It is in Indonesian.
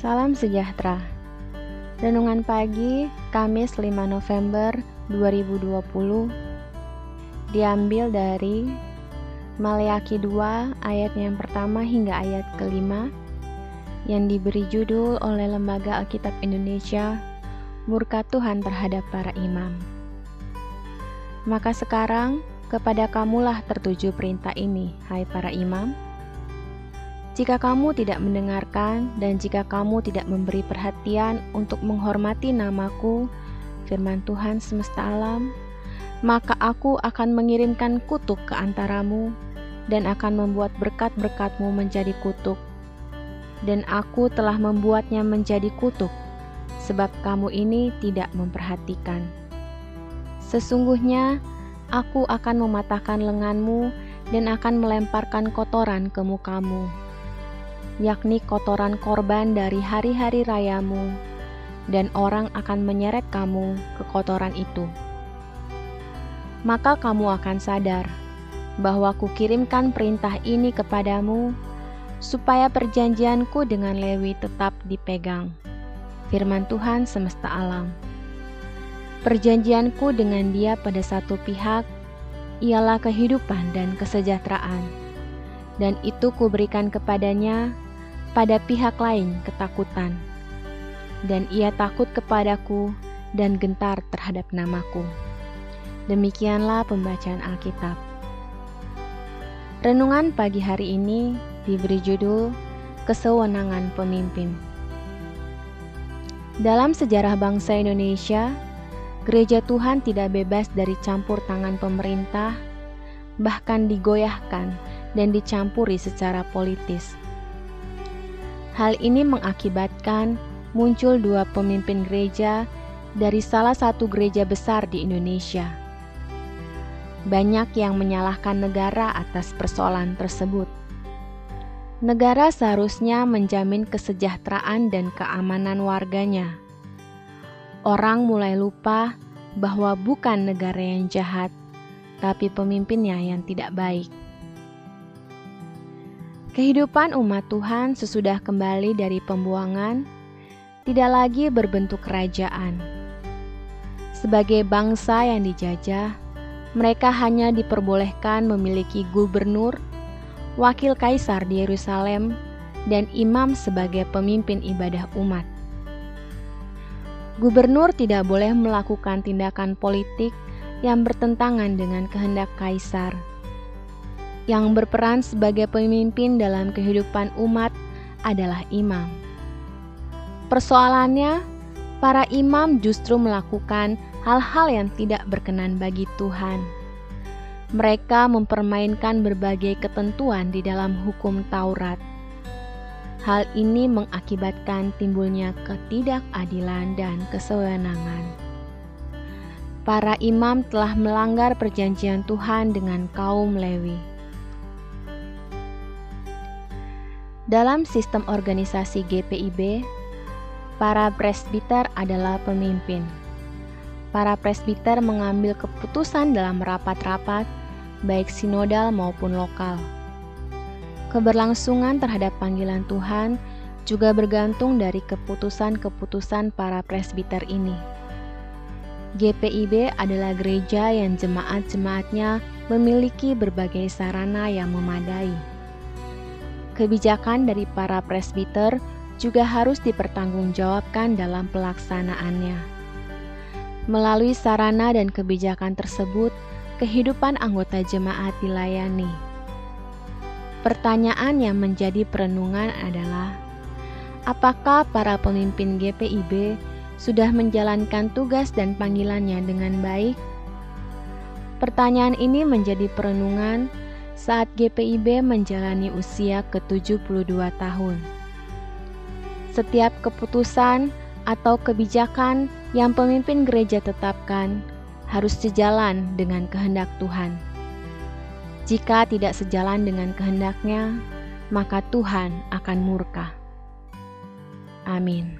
Salam sejahtera. Renungan pagi Kamis 5 November 2020 diambil dari Maleaki 2 ayat yang pertama hingga ayat kelima yang diberi judul oleh Lembaga Alkitab Indonesia Murka Tuhan terhadap para imam. Maka sekarang kepada kamulah tertuju perintah ini, hai para imam, jika kamu tidak mendengarkan dan jika kamu tidak memberi perhatian untuk menghormati namaku, firman Tuhan semesta alam, maka aku akan mengirimkan kutuk ke antaramu dan akan membuat berkat-berkatmu menjadi kutuk. Dan aku telah membuatnya menjadi kutuk, sebab kamu ini tidak memperhatikan. Sesungguhnya, aku akan mematahkan lenganmu dan akan melemparkan kotoran ke mukamu yakni kotoran korban dari hari-hari rayamu, dan orang akan menyeret kamu ke kotoran itu. Maka kamu akan sadar bahwa kukirimkan perintah ini kepadamu, supaya perjanjianku dengan Lewi tetap dipegang. Firman Tuhan semesta alam. Perjanjianku dengan dia pada satu pihak ialah kehidupan dan kesejahteraan, dan itu kuberikan kepadanya pada pihak lain ketakutan, dan ia takut kepadaku dan gentar terhadap namaku. Demikianlah pembacaan Alkitab. Renungan pagi hari ini diberi judul Kesewenangan Pemimpin. Dalam sejarah bangsa Indonesia, gereja Tuhan tidak bebas dari campur tangan pemerintah, bahkan digoyahkan dan dicampuri secara politis. Hal ini mengakibatkan muncul dua pemimpin gereja dari salah satu gereja besar di Indonesia. Banyak yang menyalahkan negara atas persoalan tersebut. Negara seharusnya menjamin kesejahteraan dan keamanan warganya. Orang mulai lupa bahwa bukan negara yang jahat, tapi pemimpinnya yang tidak baik. Kehidupan umat Tuhan sesudah kembali dari pembuangan tidak lagi berbentuk kerajaan. Sebagai bangsa yang dijajah, mereka hanya diperbolehkan memiliki gubernur, wakil kaisar di Yerusalem, dan imam sebagai pemimpin ibadah umat. Gubernur tidak boleh melakukan tindakan politik yang bertentangan dengan kehendak kaisar yang berperan sebagai pemimpin dalam kehidupan umat adalah imam. Persoalannya, para imam justru melakukan hal-hal yang tidak berkenan bagi Tuhan. Mereka mempermainkan berbagai ketentuan di dalam hukum Taurat. Hal ini mengakibatkan timbulnya ketidakadilan dan kesewenangan. Para imam telah melanggar perjanjian Tuhan dengan kaum Lewi. Dalam sistem organisasi GPIB, para presbiter adalah pemimpin. Para presbiter mengambil keputusan dalam rapat-rapat, baik sinodal maupun lokal. Keberlangsungan terhadap panggilan Tuhan juga bergantung dari keputusan-keputusan para presbiter ini. GPIB adalah gereja yang jemaat-jemaatnya memiliki berbagai sarana yang memadai kebijakan dari para presbiter juga harus dipertanggungjawabkan dalam pelaksanaannya. Melalui sarana dan kebijakan tersebut, kehidupan anggota jemaat dilayani. Pertanyaan yang menjadi perenungan adalah, apakah para pemimpin GPIB sudah menjalankan tugas dan panggilannya dengan baik? Pertanyaan ini menjadi perenungan saat GPIB menjalani usia ke-72 tahun. Setiap keputusan atau kebijakan yang pemimpin gereja tetapkan harus sejalan dengan kehendak Tuhan. Jika tidak sejalan dengan kehendaknya, maka Tuhan akan murka. Amin.